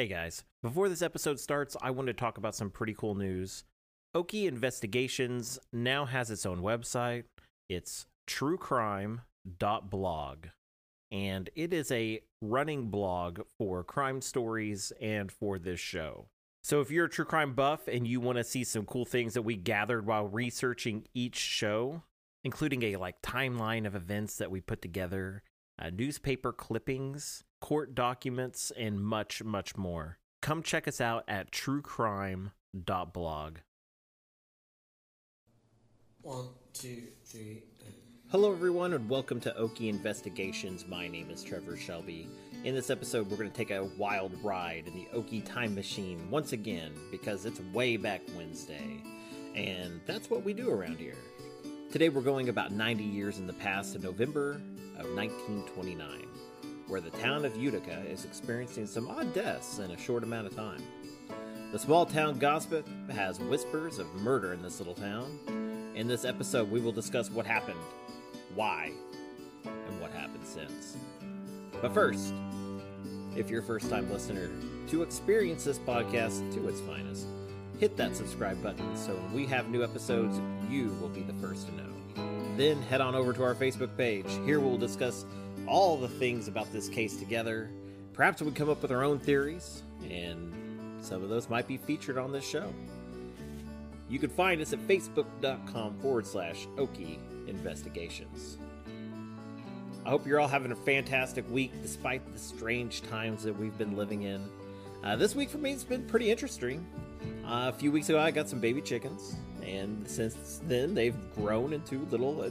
Hey guys, before this episode starts, I want to talk about some pretty cool news. Okie Investigations now has its own website. It's truecrime.blog. And it is a running blog for crime stories and for this show. So if you're a true crime buff and you want to see some cool things that we gathered while researching each show, including a like timeline of events that we put together, uh, newspaper clippings, court documents, and much, much more. Come check us out at truecrime.blog. One, two, three. Hello, everyone, and welcome to Okie Investigations. My name is Trevor Shelby. In this episode, we're going to take a wild ride in the Okie time machine once again because it's way back Wednesday, and that's what we do around here. Today, we're going about 90 years in the past to November of 1929, where the town of Utica is experiencing some odd deaths in a short amount of time. The small town gossip has whispers of murder in this little town. In this episode, we will discuss what happened why, and what happened since. But first, if you're a first time listener, to experience this podcast to its finest, hit that subscribe button so when we have new episodes, you will be the first to know. Then head on over to our Facebook page. Here we'll discuss all the things about this case together. Perhaps we come up with our own theories, and some of those might be featured on this show. You can find us at facebook.com forward slash Okie Investigations. I hope you're all having a fantastic week despite the strange times that we've been living in. Uh, this week for me has been pretty interesting. Uh, a few weeks ago, I got some baby chickens, and since then, they've grown into little uh,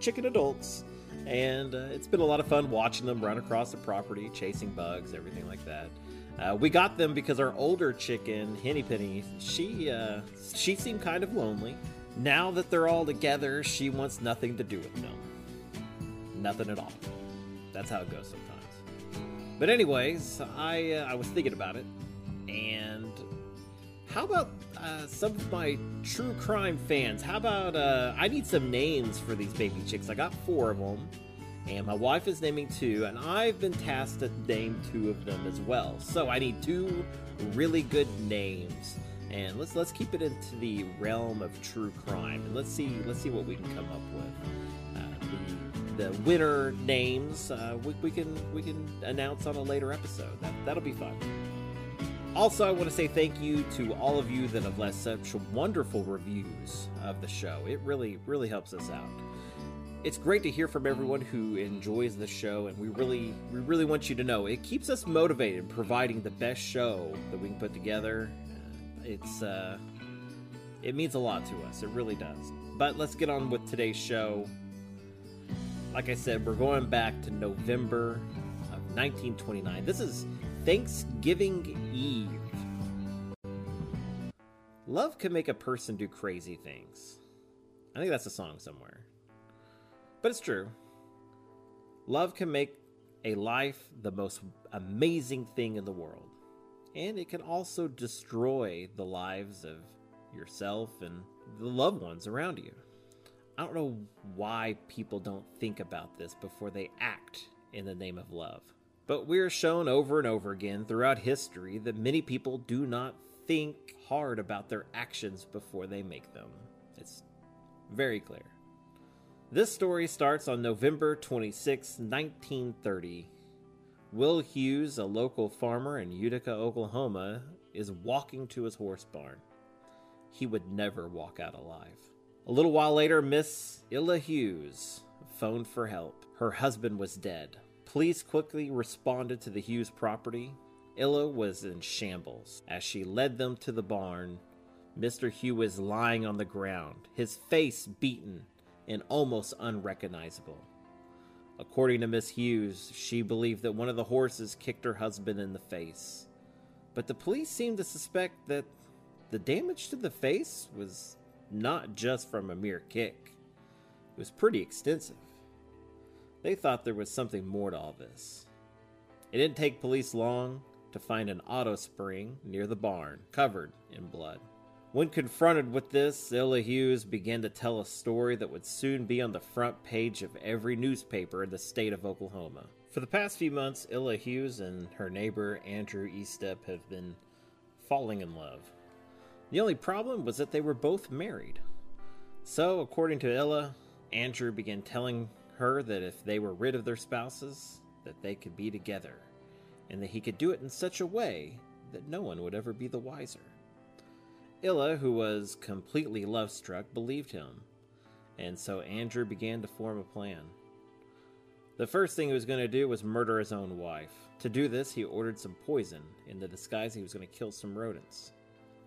chicken adults. And uh, it's been a lot of fun watching them run across the property, chasing bugs, everything like that. Uh, we got them because our older chicken, Henny Penny, she uh, she seemed kind of lonely. Now that they're all together, she wants nothing to do with them. Nothing at all. That's how it goes sometimes. But anyways, I uh, I was thinking about it, and how about uh, some of my true crime fans? How about uh, I need some names for these baby chicks? I got four of them and my wife is naming two, and I've been tasked to name two of them as well. So I need two really good names, and let's let's keep it into the realm of true crime, and let's see let's see what we can come up with. Uh, the the winner names uh, we, we can we can announce on a later episode. That that'll be fun. Also, I want to say thank you to all of you that have left such wonderful reviews of the show. It really really helps us out. It's great to hear from everyone who enjoys the show and we really we really want you to know it keeps us motivated providing the best show that we can put together. It's uh it means a lot to us. It really does. But let's get on with today's show. Like i said we're going back to november of 1929 this is thanksgiving eve love can make a person do crazy things i think that's a song somewhere but it's true. Love can make a life the most amazing thing in the world. And it can also destroy the lives of yourself and the loved ones around you. I don't know why people don't think about this before they act in the name of love. But we're shown over and over again throughout history that many people do not think hard about their actions before they make them. It's very clear. This story starts on November 26, 1930. Will Hughes, a local farmer in Utica, Oklahoma, is walking to his horse barn. He would never walk out alive. A little while later, Miss Illa Hughes phoned for help. Her husband was dead. Police quickly responded to the Hughes property. Illa was in shambles. As she led them to the barn, Mr. Hughes was lying on the ground, his face beaten and almost unrecognizable. According to Miss Hughes, she believed that one of the horses kicked her husband in the face. But the police seemed to suspect that the damage to the face was not just from a mere kick, it was pretty extensive. They thought there was something more to all this. It didn't take police long to find an auto spring near the barn, covered in blood. When confronted with this, Ella Hughes began to tell a story that would soon be on the front page of every newspaper in the state of Oklahoma. For the past few months, Ella Hughes and her neighbor Andrew Eastep have been falling in love. The only problem was that they were both married. So, according to Ella, Andrew began telling her that if they were rid of their spouses, that they could be together, and that he could do it in such a way that no one would ever be the wiser. Illa, who was completely love struck, believed him, and so Andrew began to form a plan. The first thing he was going to do was murder his own wife. To do this, he ordered some poison in the disguise he was going to kill some rodents.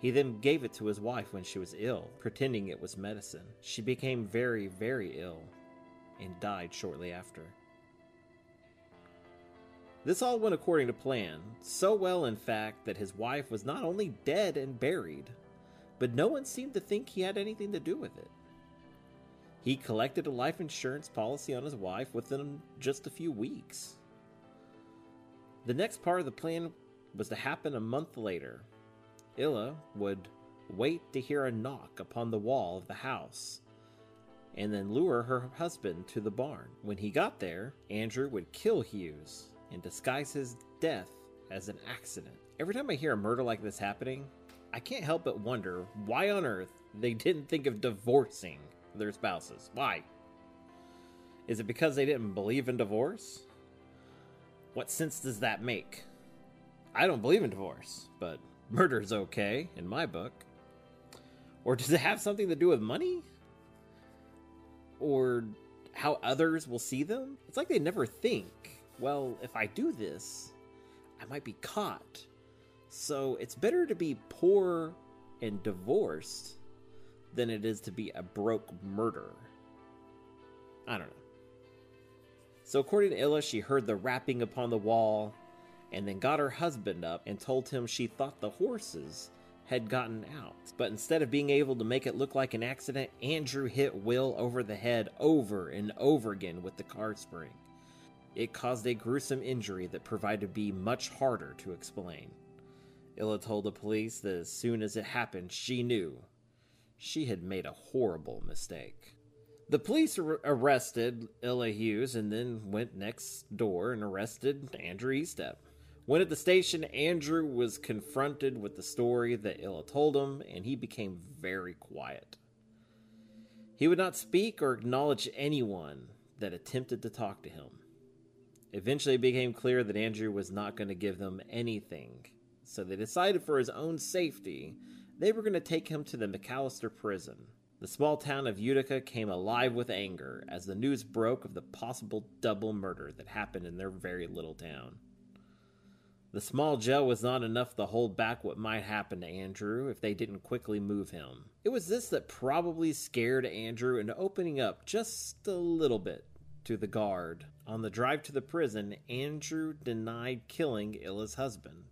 He then gave it to his wife when she was ill, pretending it was medicine. She became very, very ill and died shortly after. This all went according to plan, so well, in fact, that his wife was not only dead and buried, but no one seemed to think he had anything to do with it. He collected a life insurance policy on his wife within just a few weeks. The next part of the plan was to happen a month later. Illa would wait to hear a knock upon the wall of the house and then lure her husband to the barn. When he got there, Andrew would kill Hughes and disguise his death as an accident. Every time I hear a murder like this happening, I can't help but wonder why on earth they didn't think of divorcing their spouses. Why? Is it because they didn't believe in divorce? What sense does that make? I don't believe in divorce, but murder's okay in my book. Or does it have something to do with money? Or how others will see them? It's like they never think, well, if I do this, I might be caught. So it's better to be poor and divorced than it is to be a broke murderer. I don't know. So, according to Illa, she heard the rapping upon the wall and then got her husband up and told him she thought the horses had gotten out. But instead of being able to make it look like an accident, Andrew hit Will over the head over and over again with the car spring. It caused a gruesome injury that proved to be much harder to explain. Illa told the police that as soon as it happened, she knew she had made a horrible mistake. The police ar- arrested Illa Hughes and then went next door and arrested Andrew Eastep. When at the station, Andrew was confronted with the story that Illa told him, and he became very quiet. He would not speak or acknowledge anyone that attempted to talk to him. Eventually, it became clear that Andrew was not going to give them anything, so they decided for his own safety they were going to take him to the McAlester prison. The small town of Utica came alive with anger as the news broke of the possible double murder that happened in their very little town. The small gel was not enough to hold back what might happen to Andrew if they didn't quickly move him. It was this that probably scared Andrew into opening up just a little bit to the guard. On the drive to the prison, Andrew denied killing Illa's husband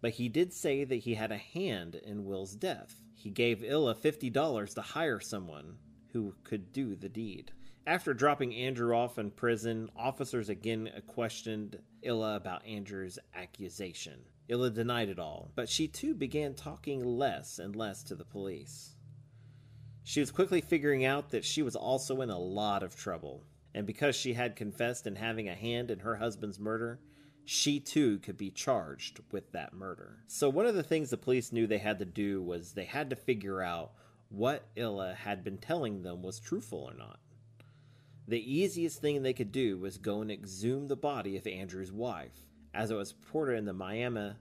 but he did say that he had a hand in Will's death. He gave Illa $50 to hire someone who could do the deed. After dropping Andrew off in prison, officers again questioned Illa about Andrew's accusation. Illa denied it all, but she too began talking less and less to the police. She was quickly figuring out that she was also in a lot of trouble, and because she had confessed in having a hand in her husband's murder, she too could be charged with that murder. So, one of the things the police knew they had to do was they had to figure out what Illa had been telling them was truthful or not. The easiest thing they could do was go and exhume the body of Andrew's wife. As it was reported in the Miami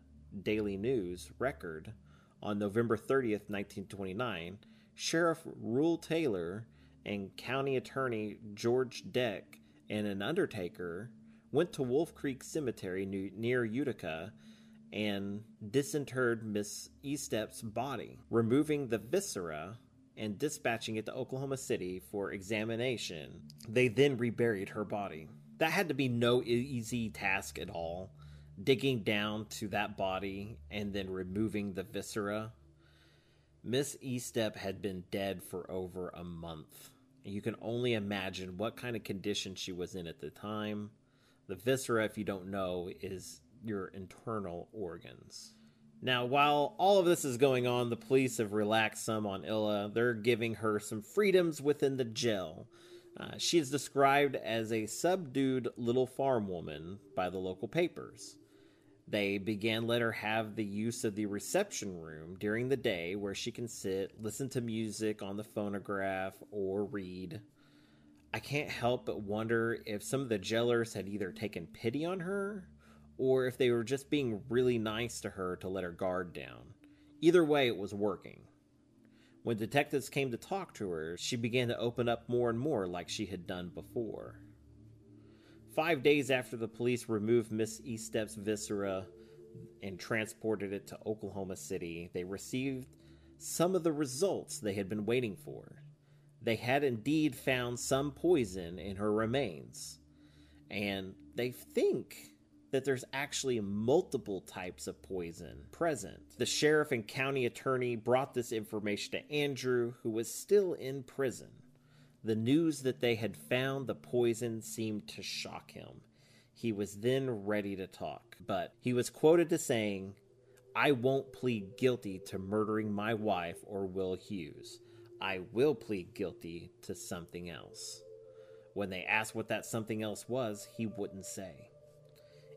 Daily News record on November 30th, 1929, Sheriff Rule Taylor and County Attorney George Deck and an undertaker went to Wolf Creek Cemetery near Utica and disinterred Miss Eastep's body, removing the viscera and dispatching it to Oklahoma City for examination. They then reburied her body. That had to be no easy task at all. digging down to that body and then removing the viscera. Miss Eastep had been dead for over a month. You can only imagine what kind of condition she was in at the time. The viscera, if you don't know, is your internal organs. Now, while all of this is going on, the police have relaxed some on Illa. They're giving her some freedoms within the jail. Uh, she is described as a subdued little farm woman by the local papers. They began let her have the use of the reception room during the day where she can sit, listen to music on the phonograph, or read. I can't help but wonder if some of the jailers had either taken pity on her or if they were just being really nice to her to let her guard down. Either way, it was working. When detectives came to talk to her, she began to open up more and more like she had done before. Five days after the police removed Miss Eastep's viscera and transported it to Oklahoma City, they received some of the results they had been waiting for. They had indeed found some poison in her remains, and they think that there's actually multiple types of poison present. The sheriff and county attorney brought this information to Andrew, who was still in prison. The news that they had found the poison seemed to shock him. He was then ready to talk, but he was quoted as saying, I won't plead guilty to murdering my wife or Will Hughes. I will plead guilty to something else. When they asked what that something else was, he wouldn't say.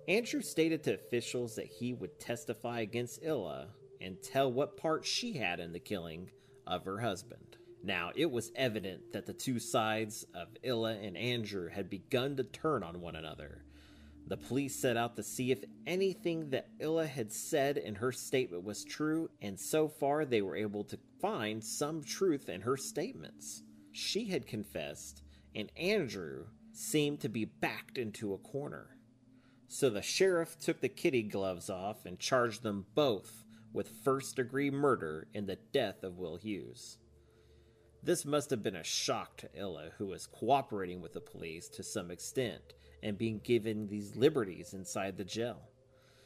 Andrew stated to officials that he would testify against Illa and tell what part she had in the killing of her husband. Now, it was evident that the two sides of Illa and Andrew had begun to turn on one another. The police set out to see if anything that Illa had said in her statement was true, and so far they were able to find some truth in her statements. She had confessed, and Andrew seemed to be backed into a corner. So the sheriff took the kitty gloves off and charged them both with first degree murder in the death of Will Hughes. This must have been a shock to Illa, who was cooperating with the police to some extent and being given these liberties inside the jail.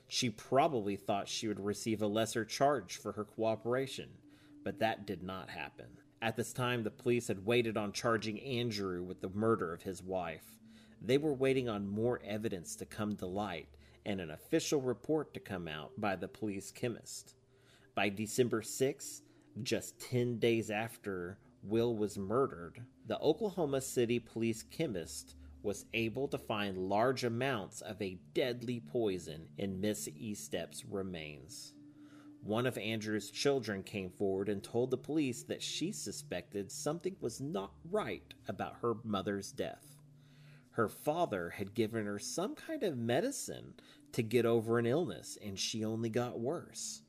She probably thought she would receive a lesser charge for her cooperation, but that did not happen. At this time, the police had waited on charging Andrew with the murder of his wife. They were waiting on more evidence to come to light and an official report to come out by the police chemist. By December 6, just 10 days after Will was murdered, the Oklahoma City police chemist was able to find large amounts of a deadly poison in Miss Eastep's remains. One of Andrew's children came forward and told the police that she suspected something was not right about her mother's death. Her father had given her some kind of medicine to get over an illness, and she only got worse.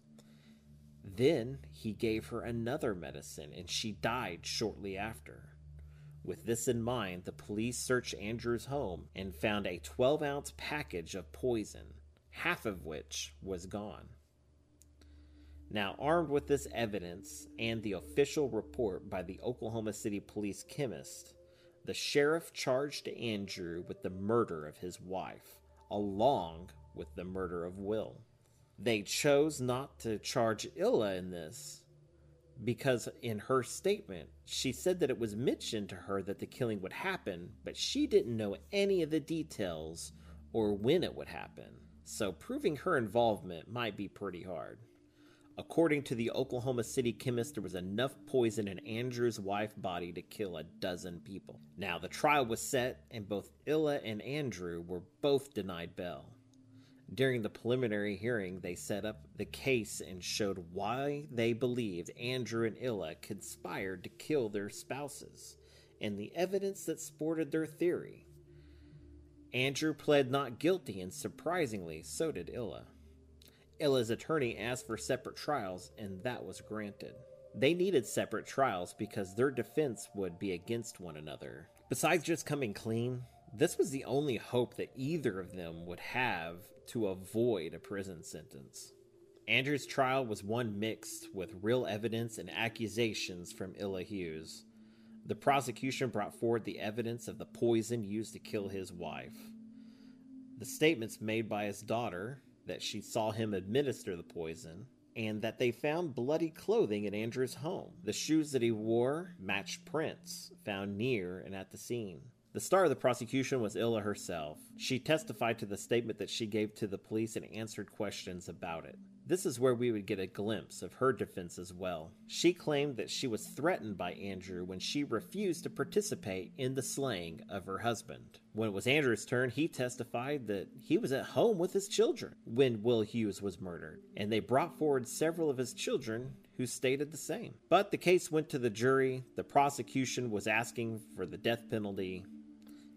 Then he gave her another medicine, and she died shortly after. With this in mind, the police searched Andrew's home and found a 12 ounce package of poison, half of which was gone. Now, armed with this evidence and the official report by the Oklahoma City police chemist, the sheriff charged Andrew with the murder of his wife, along with the murder of Will. They chose not to charge Illa in this because in her statement, she said that it was mentioned to her that the killing would happen, but she didn't know any of the details or when it would happen. So proving her involvement might be pretty hard. According to the Oklahoma City chemist, there was enough poison in Andrew's wife's body to kill a dozen people. Now, the trial was set, and both Illa and Andrew were both denied bail. During the preliminary hearing, they set up the case and showed why they believed Andrew and Illa conspired to kill their spouses and the evidence that supported their theory. Andrew pled not guilty, and surprisingly, so did Illa. Illa's attorney asked for separate trials, and that was granted. They needed separate trials because their defense would be against one another. Besides just coming clean, this was the only hope that either of them would have to avoid a prison sentence. Andrew's trial was one mixed with real evidence and accusations from Illa Hughes. The prosecution brought forward the evidence of the poison used to kill his wife. The statements made by his daughter that she saw him administer the poison, and that they found bloody clothing in Andrew's home. The shoes that he wore matched prints found near and at the scene. The star of the prosecution was Illa herself. She testified to the statement that she gave to the police and answered questions about it. This is where we would get a glimpse of her defense as well. She claimed that she was threatened by Andrew when she refused to participate in the slaying of her husband. When it was Andrew's turn, he testified that he was at home with his children when Will Hughes was murdered, and they brought forward several of his children who stated the same. But the case went to the jury. The prosecution was asking for the death penalty.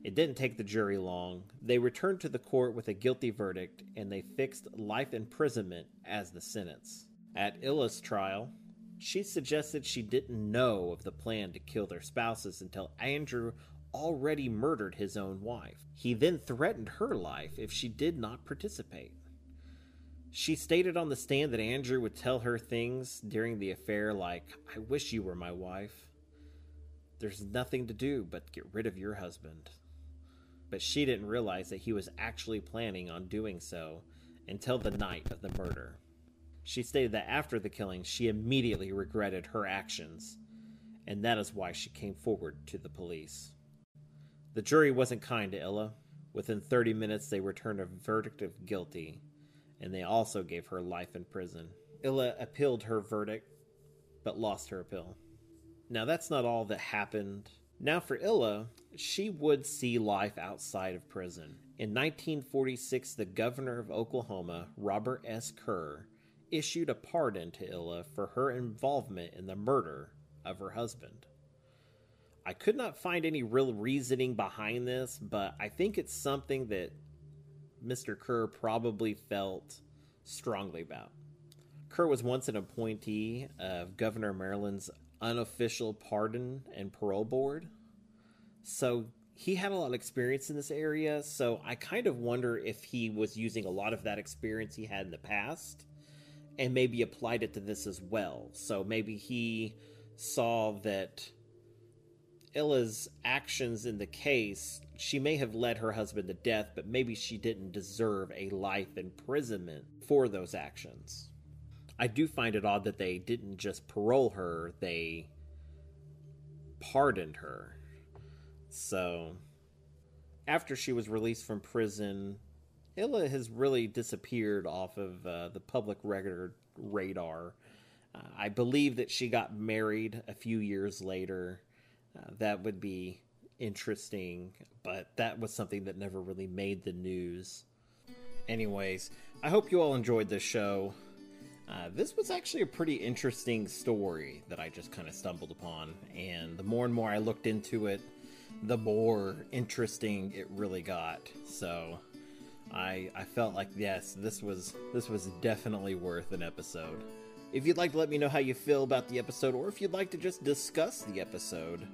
It didn't take the jury long. They returned to the court with a guilty verdict and they fixed life imprisonment as the sentence. At Illa's trial, she suggested she didn't know of the plan to kill their spouses until Andrew already murdered his own wife. He then threatened her life if she did not participate. She stated on the stand that Andrew would tell her things during the affair like, I wish you were my wife. There's nothing to do but get rid of your husband but she didn't realize that he was actually planning on doing so until the night of the murder. She stated that after the killing, she immediately regretted her actions, and that is why she came forward to the police. The jury wasn't kind to Illa. Within 30 minutes, they returned a verdict of guilty, and they also gave her life in prison. Illa appealed her verdict, but lost her appeal. Now, that's not all that happened now, for Illa, she would see life outside of prison. In 1946, the governor of Oklahoma, Robert S. Kerr, issued a pardon to Illa for her involvement in the murder of her husband. I could not find any real reasoning behind this, but I think it's something that Mr. Kerr probably felt strongly about. Kerr was once an appointee of Governor Marland's unofficial pardon and parole board. So he had a lot of experience in this area. So I kind of wonder if he was using a lot of that experience he had in the past and maybe applied it to this as well. So maybe he saw that Illa's actions in the case, she may have led her husband to death, but maybe she didn't deserve a life imprisonment for those actions. I do find it odd that they didn't just parole her, they pardoned her. So, after she was released from prison, Illa has really disappeared off of uh, the public record radar. Uh, I believe that she got married a few years later. Uh, that would be interesting, but that was something that never really made the news. Anyways, I hope you all enjoyed this show. Uh, this was actually a pretty interesting story that I just kind of stumbled upon, and the more and more I looked into it, the more interesting it really got. So, I I felt like yes, this was this was definitely worth an episode. If you'd like to let me know how you feel about the episode, or if you'd like to just discuss the episode,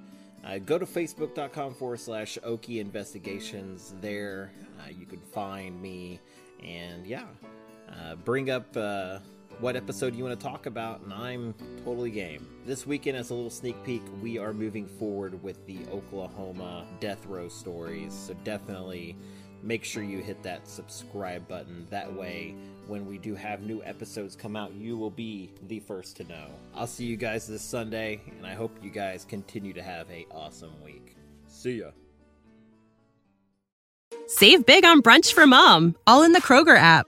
uh, go to facebook.com forward slash Okie Investigations. There, uh, you can find me, and yeah, uh, bring up uh, what episode you want to talk about, and I'm totally game. This weekend, as a little sneak peek, we are moving forward with the Oklahoma death row stories. So definitely make sure you hit that subscribe button. That way, when we do have new episodes come out, you will be the first to know. I'll see you guys this Sunday, and I hope you guys continue to have a awesome week. See ya. Save big on brunch for mom, all in the Kroger app.